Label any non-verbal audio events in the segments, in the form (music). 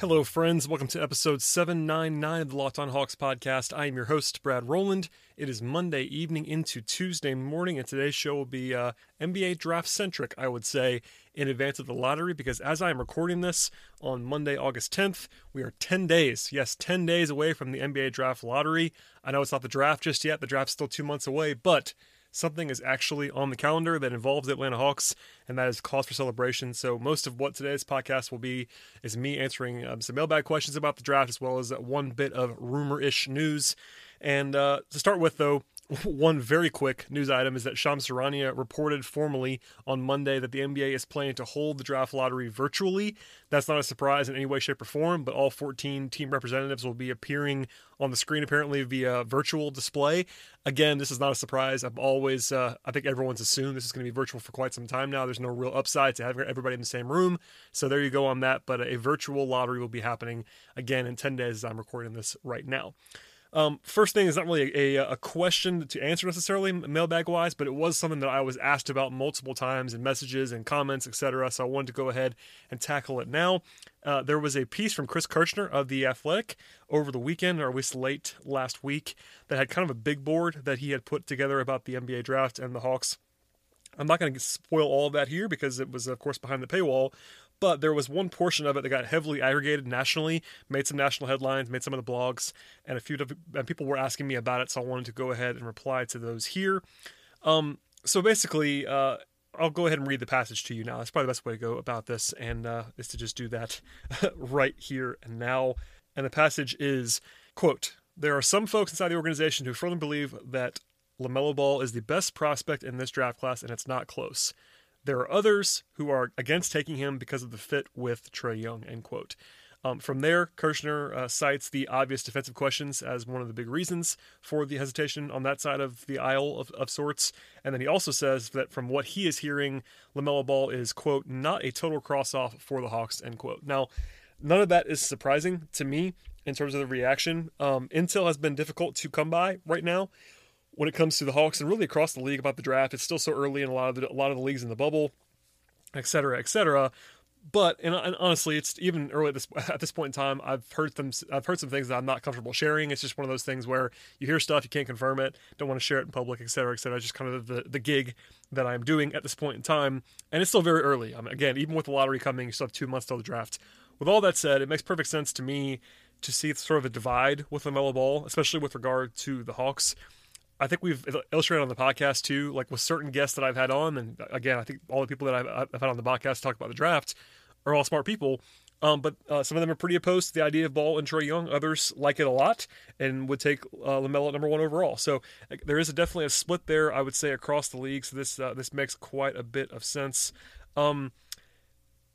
Hello, friends. Welcome to episode 799 of the Locked On Hawks podcast. I am your host, Brad Rowland. It is Monday evening into Tuesday morning, and today's show will be uh, NBA draft centric, I would say, in advance of the lottery, because as I am recording this on Monday, August 10th, we are 10 days, yes, 10 days away from the NBA draft lottery. I know it's not the draft just yet, the draft's still two months away, but something is actually on the calendar that involves Atlanta Hawks, and that is cause for celebration. So most of what today's podcast will be is me answering um, some mailbag questions about the draft, as well as one bit of rumor-ish news. And uh, to start with, though, (laughs) one very quick news item is that Shams Charania reported formally on Monday that the NBA is planning to hold the draft lottery virtually. That's not a surprise in any way, shape, or form, but all 14 team representatives will be appearing on the screen apparently via virtual display. Again, this is not a surprise. I've always, uh, I think everyone's assumed this is going to be virtual for quite some time now. There's no real upside to having everybody in the same room. So there you go on that. But a virtual lottery will be happening again in 10 days as I'm recording this right now. Um, first thing is not really a, a, a, question to answer necessarily mailbag wise, but it was something that I was asked about multiple times in messages and comments, etc. So I wanted to go ahead and tackle it now. Uh, there was a piece from Chris Kirschner of The Athletic over the weekend, or at least late last week, that had kind of a big board that he had put together about the NBA draft and the Hawks. I'm not going to spoil all of that here because it was, of course, behind the paywall, but there was one portion of it that got heavily aggregated nationally, made some national headlines, made some of the blogs, and a few and people were asking me about it, so I wanted to go ahead and reply to those here. Um, so basically, uh, I'll go ahead and read the passage to you now. That's probably the best way to go about this, and uh, is to just do that (laughs) right here and now. And the passage is quote: There are some folks inside the organization who firmly believe that LaMelo Ball is the best prospect in this draft class, and it's not close. There are others who are against taking him because of the fit with Trae Young, end quote. Um, from there, Kirschner uh, cites the obvious defensive questions as one of the big reasons for the hesitation on that side of the aisle of, of sorts. And then he also says that from what he is hearing, LaMelo Ball is, quote, not a total cross off for the Hawks, end quote. Now, none of that is surprising to me in terms of the reaction. Um, intel has been difficult to come by right now when it comes to the Hawks and really across the league about the draft. It's still so early in a lot of the, a lot of the leagues in the bubble, et cetera, et cetera. But and, and, honestly, it's even early at this (laughs) at this point in time. I've heard them. I've heard some things that I'm not comfortable sharing. It's just one of those things where you hear stuff you can't confirm it, don't want to share it in public, et cetera, et cetera. It's just kind of the the gig that I'm doing at this point in time, and it's still very early. I mean, again, even with the lottery coming, you still have two months till the draft. With all that said, it makes perfect sense to me to see sort of a divide with the LaMelo Ball, especially with regard to the Hawks. I think we've illustrated on the podcast too, like with certain guests that I've had on, and again, I think all the people that I've, I've had on the podcast talk about the draft are all smart people. Um, but uh, some of them are pretty opposed to the idea of Ball and Trae Young. Others like it a lot and would take uh, LaMelo at number one overall. So there is a, definitely a split there, I would say, across the league. So this uh, this makes quite a bit of sense. Um,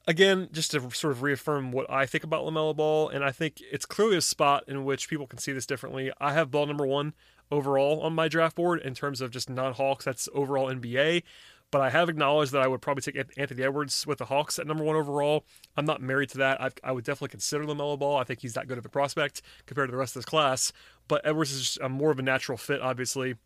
again, just to sort of reaffirm what I think about LaMelo Ball, and I think it's clearly a spot in which people can see this differently. I have Ball number one overall on my draft board in terms of just non Hawks. That's overall NBA. But I have acknowledged that I would probably take Anthony Edwards with the Hawks at number one overall. I'm not married to that. I've, i would definitely consider LaMelo Ball. I think he's that good of a prospect compared to the rest of this class. But Edwards is just a more of a natural fit, obviously.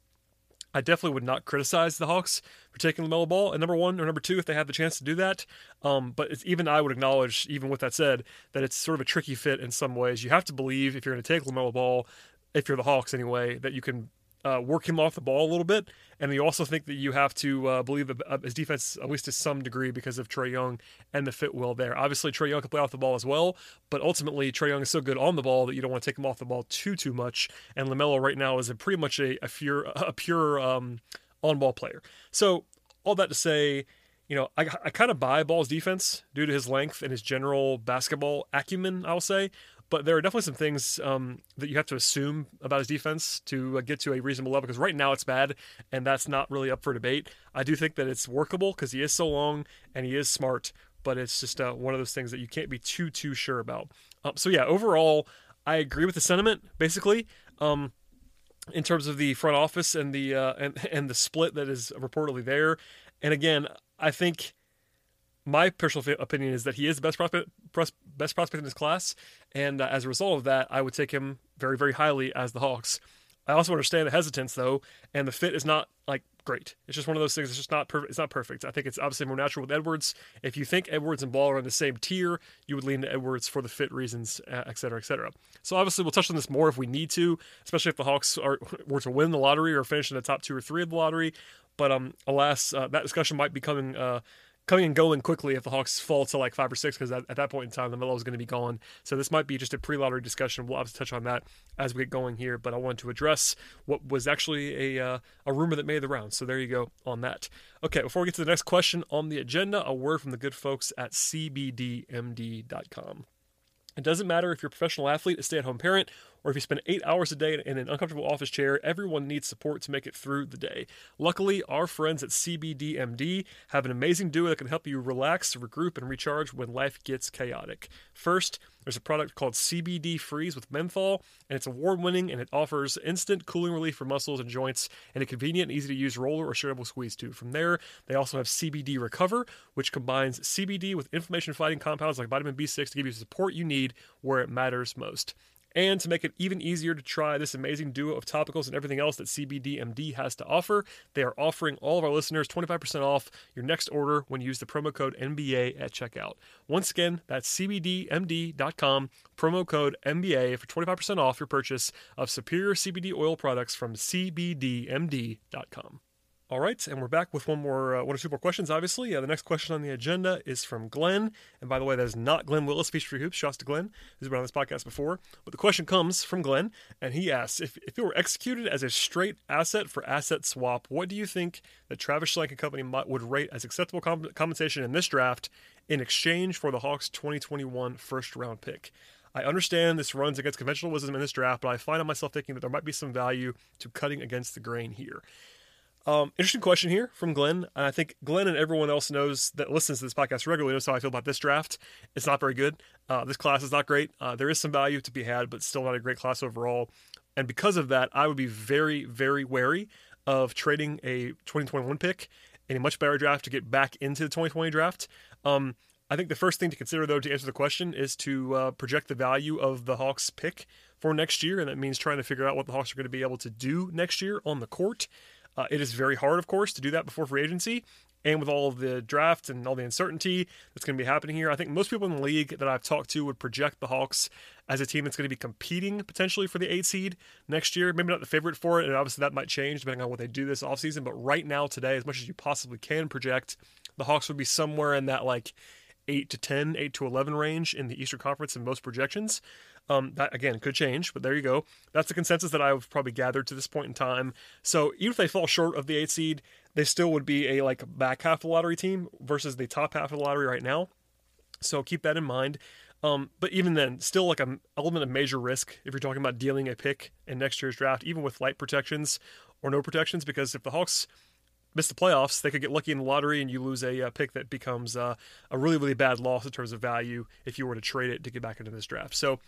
I definitely would not criticize the Hawks for taking LaMelo Ball at number one or number two if they had the chance to do that. Um, but even I would acknowledge, even with that said, that it's sort of a tricky fit in some ways. You have to believe if you're going to take LaMelo Ball if you're the Hawks anyway, that you can uh, work him off the ball a little bit. And you also think that you have to uh, believe uh, his defense, at least to some degree, because of Trae Young and the fit will there. Obviously, Trae Young can play off the ball as well, but ultimately, Trae Young is so good on the ball that you don't want to take him off the ball too, too much. And LaMelo right now is a pretty much a, a pure, a pure um, on ball player. So, all that to say, you know, I, I kind of buy Ball's defense due to his length and his general basketball acumen, I'll say. But there are definitely some things um, that you have to assume about his defense to uh, get to a reasonable level because right now it's bad, and that's not really up for debate. I do think that it's workable because he is so long and he is smart, but it's just uh, one of those things that you can't be too too sure about. Um, so yeah, overall, I agree with the sentiment basically. Um, in terms of the front office and the uh, and (laughs) and the split that is reportedly there. And again, I think my personal opinion is that he is the best prospect, best prospect in his class, and uh, as a result of that, I would take him very, very highly as the Hawks. I also understand the hesitance though, and the fit is not like great. It's just one of those things. It's just not perfect. It's not perfect. I think it's obviously more natural with Edwards. If you think Edwards and Ball are on the same tier, you would lean to Edwards for the fit reasons, et cetera, et cetera. So obviously we'll touch on this more if we need to, especially if the Hawks are (laughs) were to win the lottery or finish in the top two or three of the lottery. But um, alas, uh, that discussion might be coming uh, coming and going quickly if the Hawks fall to like five or six, because at, at, that point in time, the Melo is going to be gone. So this might be just a pre lottery discussion. We'll obviously touch on that as we get going here, but I wanted to address what was actually a, uh, a rumor that made the rounds. So there you go on that. Okay, before we get to the next question on the agenda, a word from the good folks at CBDMD.com. It doesn't matter if you're a professional athlete, a stay at home parent, or if you spend eight hours a day in an uncomfortable office chair, everyone needs support to make it through the day. Luckily, our friends at CBDMD have an amazing duo that can help you relax, regroup, and recharge when life gets chaotic. First, there's a product called CBD Freeze with menthol, and it's award winning and it offers instant cooling relief for muscles and joints and a convenient and easy to use roller or shareable squeeze tube. From there, they also have CBD Recover, which combines CBD with inflammation fighting compounds like vitamin B6 to give you the support you need where it matters most. And to make it even easier to try this amazing duo of topicals and everything else that CBDMD has to offer, they are offering all of our listeners 25% off your next order when you use the promo code NBA at checkout. Once again, that's CBDMD.com, promo code NBA for 25% off your purchase of superior CBD oil products from CBDMD.com. All right, and we're back with one more, uh, one or two more questions. Obviously, uh, the next question on the agenda is from Glenn, and by the way, that is not Glenn Willis, Peachtree Hoops. Shouts to Glenn, who's been on this podcast before. But the question comes from Glenn, and he asks if if it were executed as a straight asset for asset swap, what do you think that Travis Schlenk and company might, would rate as acceptable comp- compensation in this draft in exchange for the Hawks' 2021 first round pick? I understand this runs against conventional wisdom in this draft, but I find myself thinking that there might be some value to cutting against the grain here. Um, interesting question here from Glenn. And I think Glenn and everyone else knows that listens to this podcast regularly knows how I feel about this draft. It's not very good. Uh, this class is not great. Uh, there is some value to be had, but still not a great class overall. And because of that, I would be very, very wary of trading a 2021 pick in a much better draft to get back into the 2020 draft. Um, I think the first thing to consider, though, to answer the question is to uh, project the value of the Hawks pick for next year. And that means trying to figure out what the Hawks are going to be able to do next year on the court. Uh, it is very hard, of course, to do that before free agency. And with all the draft and all the uncertainty that's going to be happening here, I think most people in the league that I've talked to would project the Hawks as a team that's going to be competing potentially for the eight seed next year. Maybe not the favorite for it, and obviously that might change depending on what they do this offseason. But right now, today, as much as you possibly can project, the Hawks would be somewhere in that like 8 to 10, 8 to 11 range in the Eastern Conference in most projections. Um, that again could change, but there you go. That's the consensus that I've probably gathered to this point in time. So even if they fall short of the eight seed, they still would be a like back half of the lottery team versus the top half of the lottery right now. So keep that in mind. Um, but even then, still like an element of major risk if you're talking about dealing a pick in next year's draft, even with light protections or no protections, because if the Hawks miss the playoffs, they could get lucky in the lottery and you lose a, uh, pick that becomes uh, a really, really bad loss in terms of value if you were to trade it to get back into this draft. So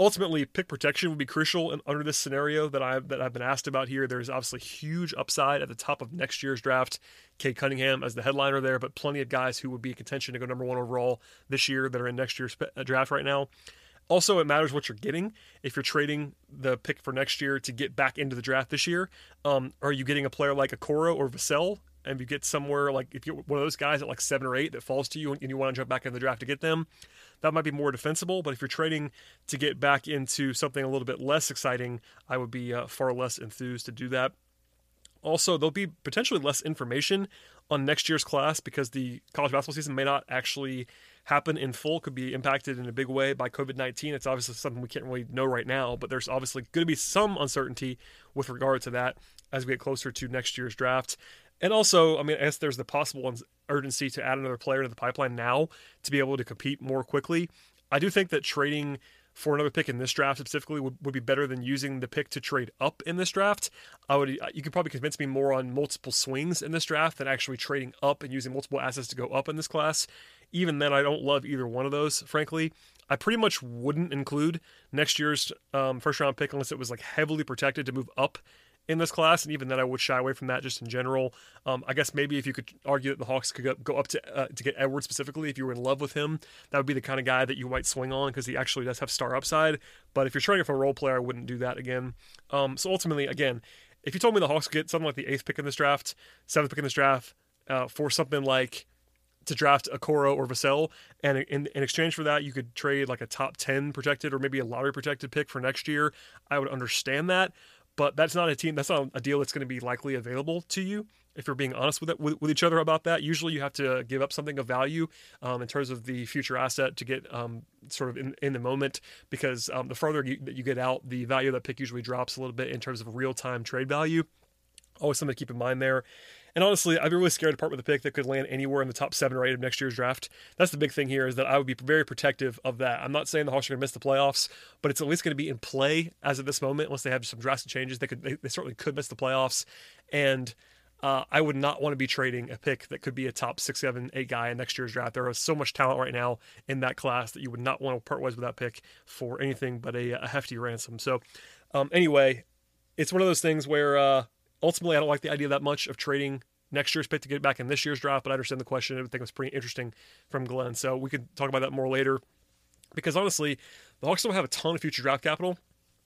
ultimately pick protection would be crucial and under this scenario that I've that I've been asked about here. There's obviously huge upside at the top of next year's draft. Cade Cunningham as the headliner there, but plenty of guys who would be in contention to go number one overall this year that are in next year's uh, draft right now. Also, it matters what you're getting. If you're trading the pick for next year to get back into the draft this year, um, are you getting a player like Okoro or Vassell and if you get somewhere like if you're one of those guys at like seven or eight that falls to you and you want to jump back in the draft to get them, that might be more defensible. But if you're trading to get back into something a little bit less exciting, I would be uh, far less enthused to do that. Also, there'll be potentially less information on next year's class because the college basketball season may not actually happen in full, could be impacted in a big way by COVID 19. It's obviously something we can't really know right now, but there's obviously going to be some uncertainty with regard to that as we get closer to next year's draft. And also, I mean, I guess there's the possible urgency to add another player to the pipeline now to be able to compete more quickly. I do think that trading for another pick in this draft specifically would, would be better than using the pick to trade up in this draft. I would you could probably convince me more on multiple swings in this draft than actually trading up and using multiple assets to go up in this class. Even then, I don't love either one of those, frankly. I pretty much wouldn't include next year's um, first round pick unless it was like heavily protected to move up in this class, and even then, I would shy away from that just in general. Um, I guess maybe if you could argue that the Hawks could go, up to uh, to get Edwards specifically, if you were in love with him, that would be the kind of guy that you might swing on because he actually does have star upside. But if you're trading for a role player, I wouldn't do that again. Um, so ultimately, again, if you told me the Hawks get something like the eighth pick in this draft, seventh pick in this draft, uh, for something like to draft Okoro or Vassell, and in, in exchange for that, you could trade like a top 10 protected or maybe a lottery protected pick for next year. I would understand that, but that's not a team, that's not a deal that's going to be likely available to you. If you're being honest with it with, with each other about that, usually you have to give up something of value um, in terms of the future asset to get um, sort of in, in the moment because um, the further you, that you get out, the value of that pick usually drops a little bit in terms of real time trade value. Always something to keep in mind there. And honestly, I'd be really scared to part with a pick that could land anywhere in the top seven or eight of next year's draft. That's the big thing here is that I would be very protective of that. I'm not saying the Hawks are going to miss the playoffs, but it's at least going to be in play as of this moment. Unless they have some drastic changes, they could they, they certainly could miss the playoffs. And uh, I would not want to be trading a pick that could be a top six, seven, eight guy in next year's draft. There is so much talent right now in that class that you would not want to part ways with that pick for anything but a, a hefty ransom. So, um, anyway, it's one of those things where uh, ultimately I don't like the idea that much of trading next year's pick to get back in this year's draft, but I understand the question. I think it was pretty interesting from Glenn. So we could talk about that more later. Because honestly, the Hawks don't have a ton of future draft capital.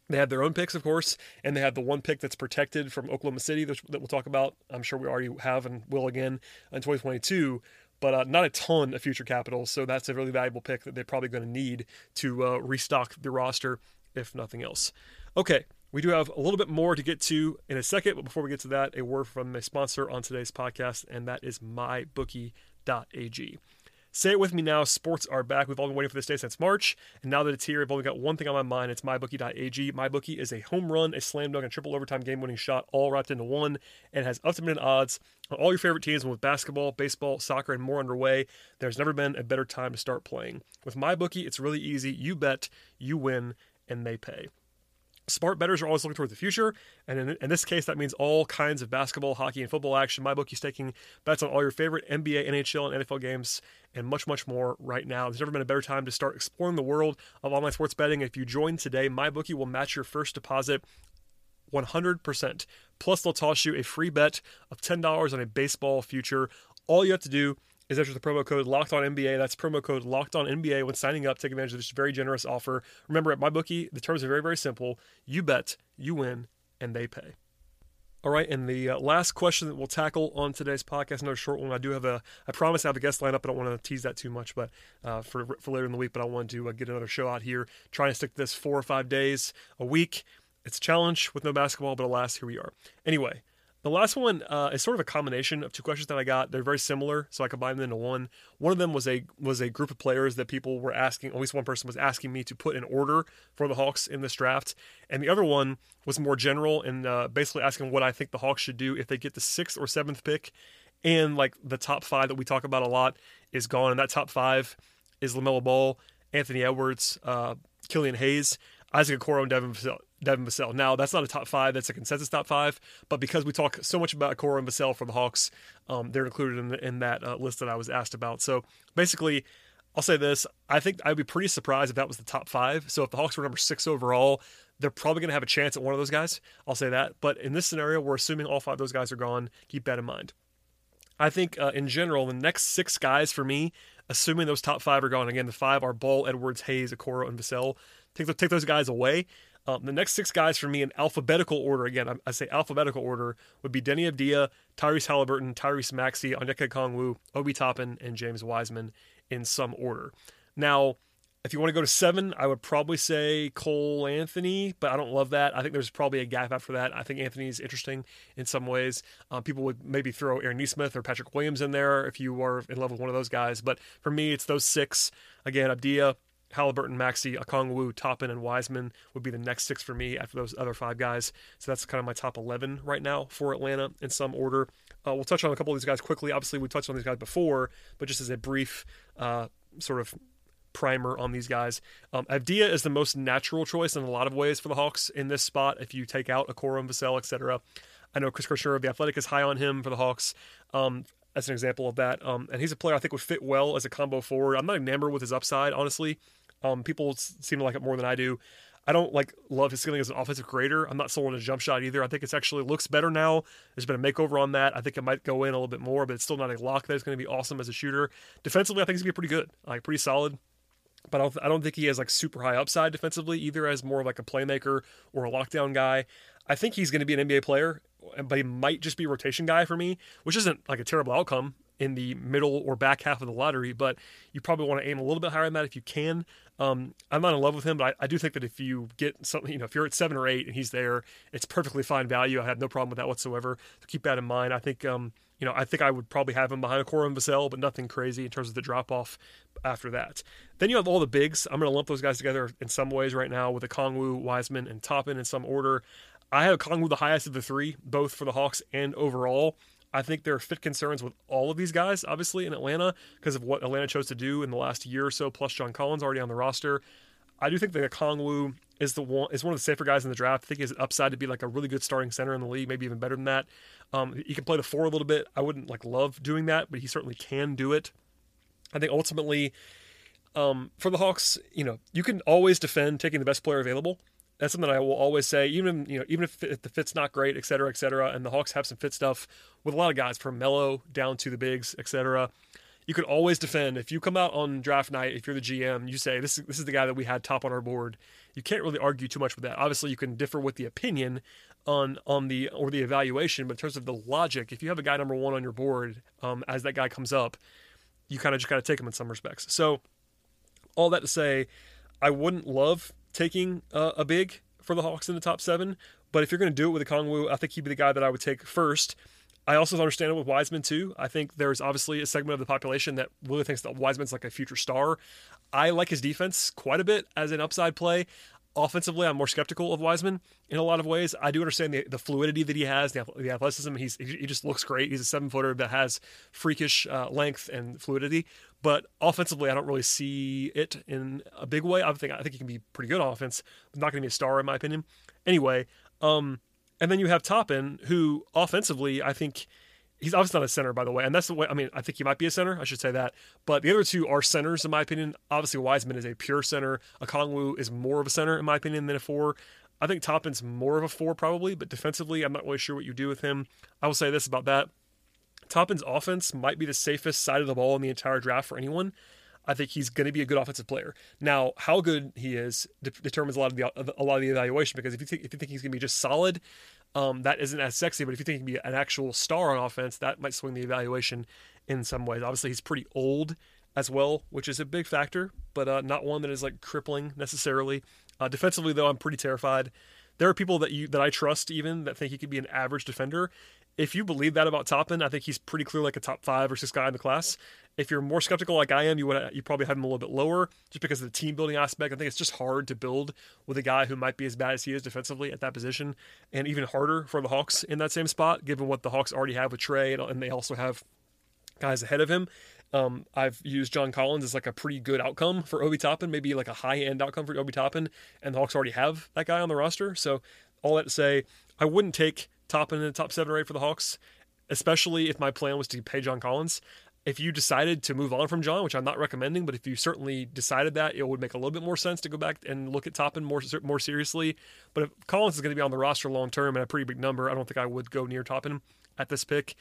They have their own picks, of course, and they have the one pick that's protected from Oklahoma City that we'll talk about. I'm sure we already have and will again in 2022, but uh, not a ton of future capital. So that's a really valuable pick that they're probably going to need to uh, restock the roster, if nothing else. Okay, we do have a little bit more to get to in a second, but before we get to that, a word from a sponsor on today's podcast, and that is mybookie.ag. Say it with me now. Sports are back. We've all been waiting for this day since March, and now that it's here, I've only got one thing on my mind. It's mybookie.ag. MyBookie is a home run, a slam dunk, and triple overtime game-winning shot all wrapped into one, and has up-to-minute odds on all your favorite teams. And with basketball, baseball, soccer, and more underway, there's never been a better time to start playing. With MyBookie, it's really easy. You bet, you win, and they pay. Smart bettors are always looking toward the future, and in, in, this case, that means all kinds of basketball, hockey, and football action. My bookie's taking bets on all your favorite NBA, NHL, and NFL games, and much, much more right now. There's never been a better time to start exploring the world of online sports betting. If you join today, my bookie will match your first deposit 100%. Plus, they'll toss you a free bet of $10 on a baseball future. All you have to do is enter the promo code Locked On NBA. That's promo code Locked On NBA when signing up. Take advantage of this very generous offer. Remember, at MyBookie, the terms are very, very simple. You bet, you win, and they pay. All right, and the uh, last question that we'll tackle on today's podcast, another short one. I do have a, I promise I have a guest lineup. I don't want to tease that too much, but uh, for for later in the week. But I wanted to uh, get another show out here, trying to stick to this four or five days a week. It's a challenge with no basketball, but alas, here we are. Anyway, the last one uh, is sort of a combination of two questions that I got. They're very similar, so I combined them into one. One of them was a was a group of players that people were asking. At least one person was asking me to put in order for the Hawks in this draft, and the other one was more general and uh, basically asking what I think the Hawks should do if they get the sixth or seventh pick, and like the top five that we talk about a lot is gone, and that top five is LaMelo Ball, Anthony Edwards, uh, Killian Hayes, Isaac Okoro, and Devin Vassell. Devin Vassell. Now, that's not a top five, that's a consensus top five, but because we talk so much about Okoro and Vassell for the Hawks, um, they're included in, in that uh, list that I was asked about. So basically, I'll say this I think I'd be pretty surprised if that was the top five. So if the Hawks were number six overall, they're probably going to have a chance at one of those guys. I'll say that. But in this scenario, we're assuming all five of those guys are gone. Keep that in mind. I think uh, in general, the next six guys for me, assuming those top five are gone, again, the five are Ball, Edwards, Hayes, Okoro, and Vassell. Take, take those guys away. Um, the next six guys for me in alphabetical order, again, I, I say alphabetical order, would be Deni Avdija, Tyrese Halliburton, Tyrese Maxey, Onyeka Okongwu, Obi Toppin, and James Wiseman in some order. Now, if you want to go to seven, I would probably say Cole Anthony, but I don't love that. I think there's probably a gap after that. I think Anthony's interesting in some ways. Um, people would maybe throw Aaron Nesmith or Patrick Williams in there if you are in love with one of those guys. But for me, it's those six. Again, Avdija, Halliburton, Maxey, Okongwu, Toppin, and Wiseman would be the next six for me after those other five guys. So that's kind of my top 11 right now for Atlanta in some order. Uh, we'll touch on a couple of these guys quickly. Obviously, we touched on these guys before, but just as a brief uh, sort of primer on these guys. Um, Avdija is the most natural choice in a lot of ways for the Hawks in this spot if you take out Okoro Vassell, etc. I know Chris Kirschner of The Athletic is high on him for the Hawks. Um, as an example of that. Um, and he's a player I think would fit well as a combo forward. I'm not enamored with his upside, honestly. Um, people seem to like it more than I do. I don't like love his ceiling as an offensive creator. I'm not sold on his jump shot either. I think it's actually looks better now. There's been a makeover on that. I think it might go in a little bit more, but it's still not a lock that it's going to be awesome as a shooter. Defensively, I think he's going to be pretty good, like pretty solid. But I don't, I don't think he has like super high upside defensively either, as more of like a playmaker or a lockdown guy. I think he's going to be an NBA player, but he might just be a rotation guy for me, which isn't like a terrible outcome in the middle or back half of the lottery, but you probably want to aim a little bit higher than that if you can. Um, I'm not in love with him, but I, I, do think that if you get something, you know, if you're at seven or eight and he's there, it's perfectly fine value. I have no problem with that whatsoever. So keep that in mind. I think, um, you know, I think I would probably have him behind a and Vassell, but nothing crazy in terms of the drop off after that. Then you have all the bigs. I'm going to lump those guys together in some ways right now with the Okongwu, Wiseman, and Toppin in some order. I have Okongwu the highest of the three, both for the Hawks and overall. I think there are fit concerns with all of these guys, obviously, in Atlanta because of what Atlanta chose to do in the last year or so, plus John Collins already on the roster. I do think that Okongwu is the one is one of the safer guys in the draft. I think he has an upside to be like a really good starting center in the league, maybe even better than that. Um, he can play the four a little bit. I wouldn't like love doing that, but he certainly can do it. I think ultimately, um, for the Hawks, you know, you can always defend taking the best player available that's something I will always say, even you know, even if, if, the fit's not great, et cetera, et cetera, and the Hawks have some fit stuff with a lot of guys from Melo down to the bigs, et cetera. You can always defend if you come out on draft night. If you're the GM, you say this is this is the guy that we had top on our board. You can't really argue too much with that. Obviously, you can differ with the opinion on on the or the evaluation, but in terms of the logic, if you have a guy number one on your board um, as that guy comes up, you kind of just got to take him in some respects. So, all that to say, I wouldn't love taking uh, a big for the Hawks in the top seven. But if you're going to do it with a Kongwu, I think he'd be the guy that I would take first. I also understand it with Wiseman too. I think there's obviously a segment of the population that really thinks that Wiseman's like a future star. I like his defense quite a bit as an upside play. Offensively, I'm more skeptical of Wiseman in a lot of ways. I do understand the, the fluidity that he has, the, the athleticism. He's he just looks great. He's a seven footer that has freakish uh, length and fluidity. But offensively, I don't really see it in a big way. I think I think he can be pretty good offense. Not going to be a star in my opinion. Anyway, um, and then you have Toppin, who offensively, I think he's obviously not a center, by the way. And that's the way, I mean, I think he might be a center. I should say that. But the other two are centers, in my opinion. Obviously, Wiseman is a pure center. Okongwu is more of a center, in my opinion, than a four. I think Toppin's more of a four, probably. But defensively, I'm not really sure what you do with him. I will say this about that. Toppin's offense might be the safest side of the ball in the entire draft for anyone. I think he's going to be a good offensive player. Now, how good he is de- determines a lot of the a lot of the evaluation because if you think if you think he's going to be just solid, um, that isn't as sexy. But if you think he can be an actual star on offense, that might swing the evaluation in some ways. Obviously, he's pretty old as well, which is a big factor, but uh, not one that is like crippling necessarily. Uh, defensively, though, I'm pretty terrified. There are people that you that I trust even that think he could be an average defender, if you believe that about Toppin, I think he's pretty clear like a top five or six guy in the class. If you're more skeptical like I am, you would you probably have him a little bit lower just because of the team building aspect. I think it's just hard to build with a guy who might be as bad as he is defensively at that position, and even harder for the Hawks in that same spot, given what the Hawks already have with Trae, and they also have guys ahead of him. Um, I've used John Collins as like a pretty good outcome for Obi Toppin, maybe like a high end outcome for Obi Toppin, and the Hawks already have that guy on the roster. So all that to say, I wouldn't take Toppin the top seven or eight for the Hawks, especially if my plan was to pay John Collins. If you decided to move on from John, which I'm not recommending, but if you certainly decided that, it would make a little bit more sense to go back and look at Toppin more more seriously. But if Collins is going to be on the roster long term and a pretty big number, I don't think I would go near Toppin at this pick.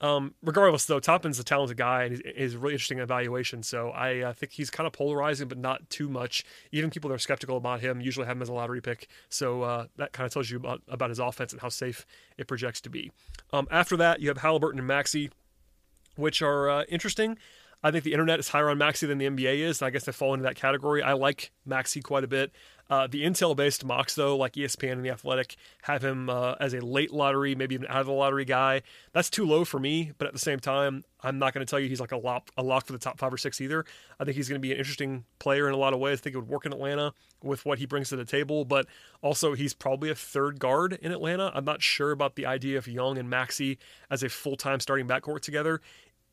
Um, regardless, though, Toppin's a talented guy and a really interesting evaluation. So I uh, think he's kind of polarizing, but not too much. Even people that are skeptical about him usually have him as a lottery pick. So uh, that kind of tells you about, about his offense and how safe it projects to be. Um, after that, you have Halliburton and Maxey, which are uh, interesting. I think the internet is higher on Maxey than the NBA is. And I guess they fall into that category. I like Maxey quite a bit. Uh, the Intel-based mocks, though, like ESPN and The Athletic, have him uh, as a late lottery, maybe even out of the lottery guy. That's too low for me, but at the same time, I'm not going to tell you he's like a lock, a lock for the top five or six either. I think he's going to be an interesting player in a lot of ways. I think it would work in Atlanta with what he brings to the table, but also he's probably a third guard in Atlanta. I'm not sure about the idea of Young and Maxey as a full-time starting backcourt together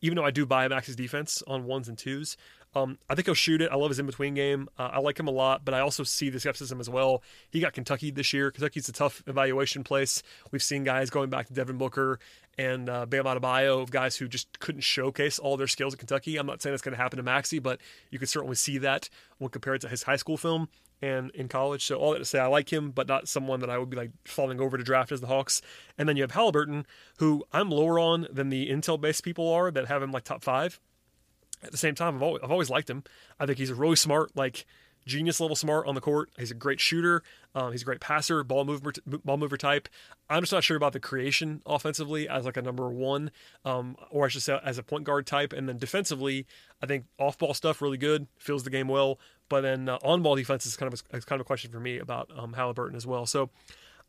even though I do buy Maxey's defense on ones and twos, Um, I think he'll shoot it. I love his in between game. Uh, I like him a lot, but I also see the skepticism as well. He got Kentucky this year. Kentucky's a tough evaluation place. We've seen guys going back to Devin Booker and uh, Bam Adebayo of guys who just couldn't showcase all their skills at Kentucky. I'm not saying that's going to happen to Maxey, but you can certainly see that when compared to his high school film and in college. So all that to say, I like him, but not someone that I would be like falling over to draft as the Hawks. And then you have Halliburton, who I'm lower on than the Intel-based people are that have him like top five. At the same time, I've always, I've always liked him. I think he's a really smart, like genius level smart on the court. He's a great shooter. Um, he's a great passer, ball mover, ball mover type. I'm just not sure about the creation offensively as like a number one, um, or I should say as a point guard type. And then defensively, I think off ball stuff really good, feels the game well. But then uh, on ball defense is kind of a, kind of a question for me about um, Halliburton as well. So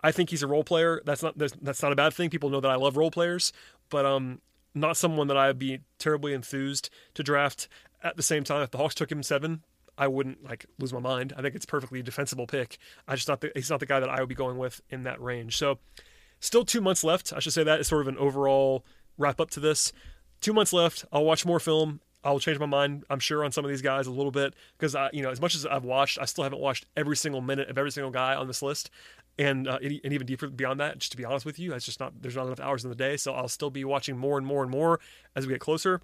I think he's a role player. That's not that's not a bad thing. People know that I love role players, but um, not someone that I'd be terribly enthused to draft. At the same time, if the Hawks took him seven, I wouldn't like lose my mind. I think it's perfectly defensible pick. I just not the, he's not the guy that I would be going with in that range. So still two months left. I should say that is sort of an overall wrap up to this. Two months left. I'll watch more film. I'll change my mind. I'm sure on some of these guys a little bit because I, you know, as much as I've watched, I still haven't watched every single minute of every single guy on this list, and uh, and even deeper beyond that. Just to be honest with you, it's just not there's not enough hours in the day, so I'll still be watching more and more and more as we get closer.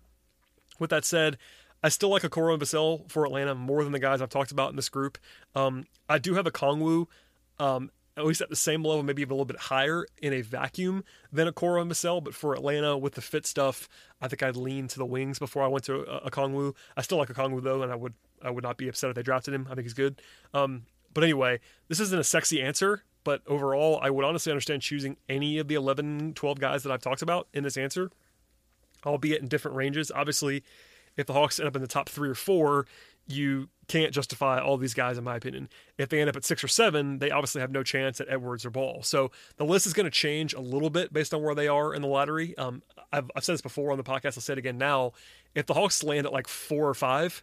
With that said, I still like Okoro and Vassell for Atlanta more than the guys I've talked about in this group. Um, I do have Okongwu, um, at least at the same level, maybe even a little bit higher in a vacuum than Okoro and Vassell. But for Atlanta with the fit stuff, I think I'd lean to the wings before I went to a, a Kongwu. I still like a Kongwu though, and I would I would not be upset if they drafted him. I think he's good. Um, but anyway, this isn't a sexy answer. But overall, I would honestly understand choosing any of the 11, 12 guys that I've talked about in this answer, albeit in different ranges. Obviously, if the Hawks end up in the top three or four, you can't justify all these guys, in my opinion. If they end up at six or seven, they obviously have no chance at Edwards or Ball. So the list is going to change a little bit based on where they are in the lottery. Um, I've, I've said this before on the podcast. I'll say it again now. If the Hawks land at like four or five,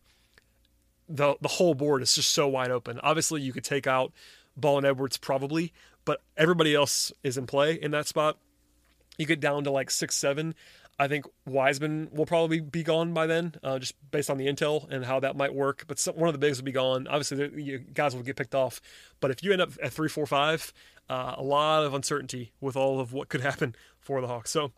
the the whole board is just so wide open. Obviously, you could take out Ball and Edwards probably, but everybody else is in play in that spot. You get down to like six, seven. I think Wiseman will probably be gone by then, uh, just based on the intel and how that might work. But some, one of the bigs will be gone. Obviously, guys will get picked off. But if you end up at three, four, five, uh, a lot of uncertainty with all of what could (laughs) happen for the Hawks. So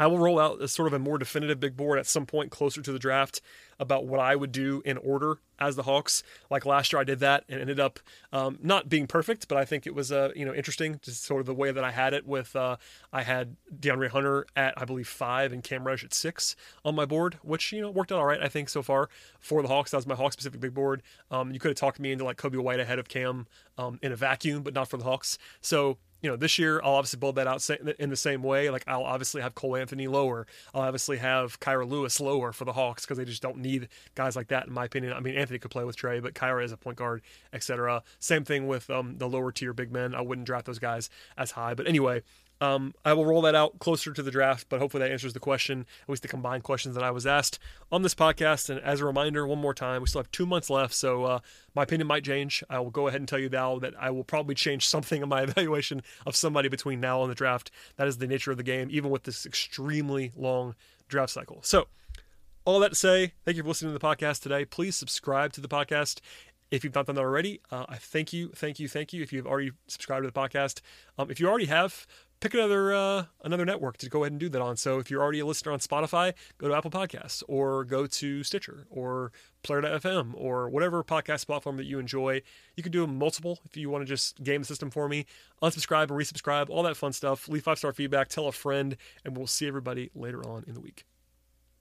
I will roll out a sort of a more definitive big board at some point closer to the draft about what I would do in order as the Hawks. Like last year, I did that and ended up um, not being perfect, but I think it was uh, you know interesting, just sort of the way that I had it. With uh, I had DeAndre Hunter at I believe five and Cam Reddish at six on my board, which you know worked out all right I think so far for the Hawks. That was my Hawks specific big board. Um, you could have talked me into like Coby White ahead of Cam um, in a vacuum, but not for the Hawks. So you know, this year I'll obviously build that out in the same way. Like I'll obviously have Cole Anthony lower. I'll obviously have Kira Lewis lower for the Hawks because they just don't need guys like that, in my opinion. I mean, Anthony could play with Trae, but Kira is a point guard, etc. Same thing with um, the lower tier big men. I wouldn't draft those guys as high. But anyway, um, I will roll that out closer to the draft, but hopefully that answers the question, at least the combined questions that I was asked on this podcast. And as a reminder, one more time, we still have two months left, so uh, my opinion might change. I will go ahead and tell you now that I will probably change (laughs) something in my evaluation of somebody between now and the draft. That is the nature of the game, even with this extremely long draft cycle. So, all that to say, thank you for listening to the podcast today. Please subscribe to the podcast if you've not done that already, uh, I thank you, thank you, thank you. If you've already subscribed to the podcast, um, if you already have, pick another uh, another network to go ahead and do that on. So if you're already a listener on Spotify, go to Apple Podcasts or go to Stitcher or Player.fm or whatever podcast platform that you enjoy. You can do multiple if you want to just game the system for me. Unsubscribe and resubscribe, all that fun stuff. Leave five star feedback, tell a friend, and we'll see everybody later on in the week.